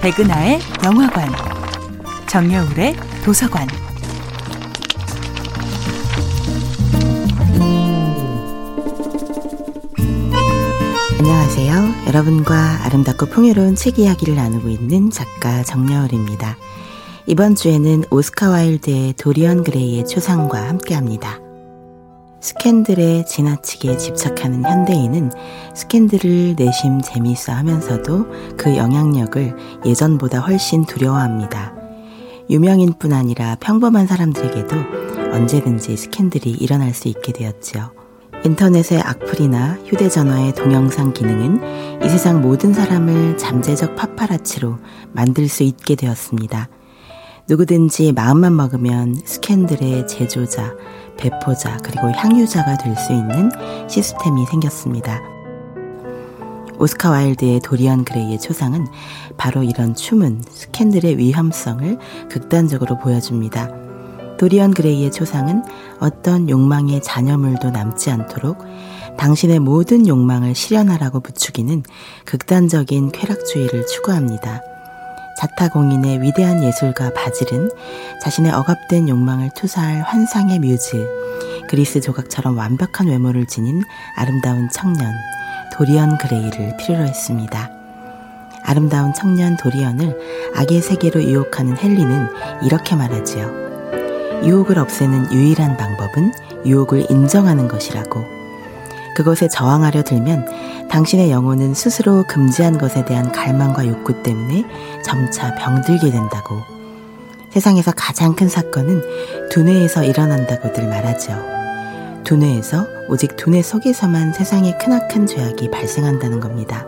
백은하의 영화관, 정여울의 도서관. 안녕하세요. 여러분과 아름답고 풍요로운 책 이야기를 나누고 있는 작가 정여울입니다. 이번 주에는 오스카 와일드의 도리언 그레이의 초상과 함께합니다. 스캔들에 지나치게 집착하는 현대인은 스캔들을 내심 재미있어 하면서도 그 영향력을 예전보다 훨씬 두려워합니다. 유명인뿐 아니라 평범한 사람들에게도 언제든지 스캔들이 일어날 수 있게 되었지요. 인터넷의 악플이나 휴대전화의 동영상 기능은 이 세상 모든 사람을 잠재적 파파라치로 만들 수 있게 되었습니다. 누구든지 마음만 먹으면 스캔들의 제조자, 배포자, 그리고 향유자가 될 수 있는 시스템이 생겼습니다. 오스카 와일드의 도리언 그레이의 초상은 바로 이런 추문, 스캔들의 위험성을 극단적으로 보여줍니다. 도리언 그레이의 초상은 어떤 욕망의 잔여물도 남지 않도록 당신의 모든 욕망을 실현하라고 부추기는 극단적인 쾌락주의를 추구합니다. 자타공인의 위대한 예술가 바질은 자신의 억압된 욕망을 투사할 환상의 뮤즈, 그리스 조각처럼 완벽한 외모를 지닌 아름다운 청년, 도리언 그레이를 필요로 했습니다. 아름다운 청년 도리언을 악의 세계로 유혹하는 헨리는 이렇게 말하지요. 유혹을 없애는 유일한 방법은 유혹을 인정하는 것이라고. 그것에 저항하려 들면 당신의 영혼은 스스로 금지한 것에 대한 갈망과 욕구 때문에 점차 병들게 된다고. 세상에서 가장 큰 사건은 두뇌에서 일어난다고들 말하죠. 두뇌에서 오직 두뇌 속에서만 세상에 크나큰 죄악이 발생한다는 겁니다.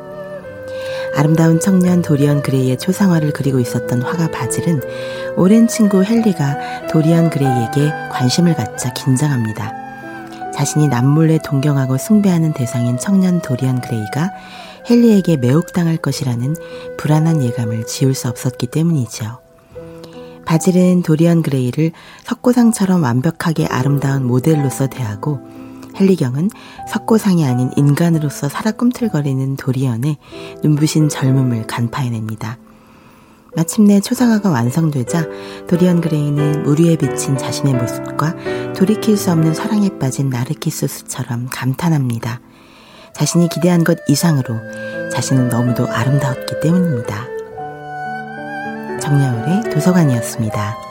아름다운 청년 도리언 그레이의 초상화를 그리고 있었던 화가 바질은 오랜 친구 헨리가 도리언 그레이에게 관심을 갖자 긴장합니다. 자신이 남몰래 동경하고 숭배하는 대상인 청년 도리안 그레이가 헨리에게 매혹당할 것이라는 불안한 예감을 지울 수 없었기 때문이죠. 바질은 도리안 그레이를 석고상처럼 완벽하게 아름다운 모델로서 대하고 헨리경은 석고상이 아닌 인간으로서 살아 꿈틀거리는 도리언의 눈부신 젊음을 간파해냅니다. 마침내 초상화가 완성되자 도리언 그레이는 물 위에 비친 자신의 모습과 돌이킬 수 없는 사랑에 빠진 나르키소스처럼 감탄합니다. 자신이 기대한 것 이상으로 자신은 너무도 아름다웠기 때문입니다. 정야울의 도서관이었습니다.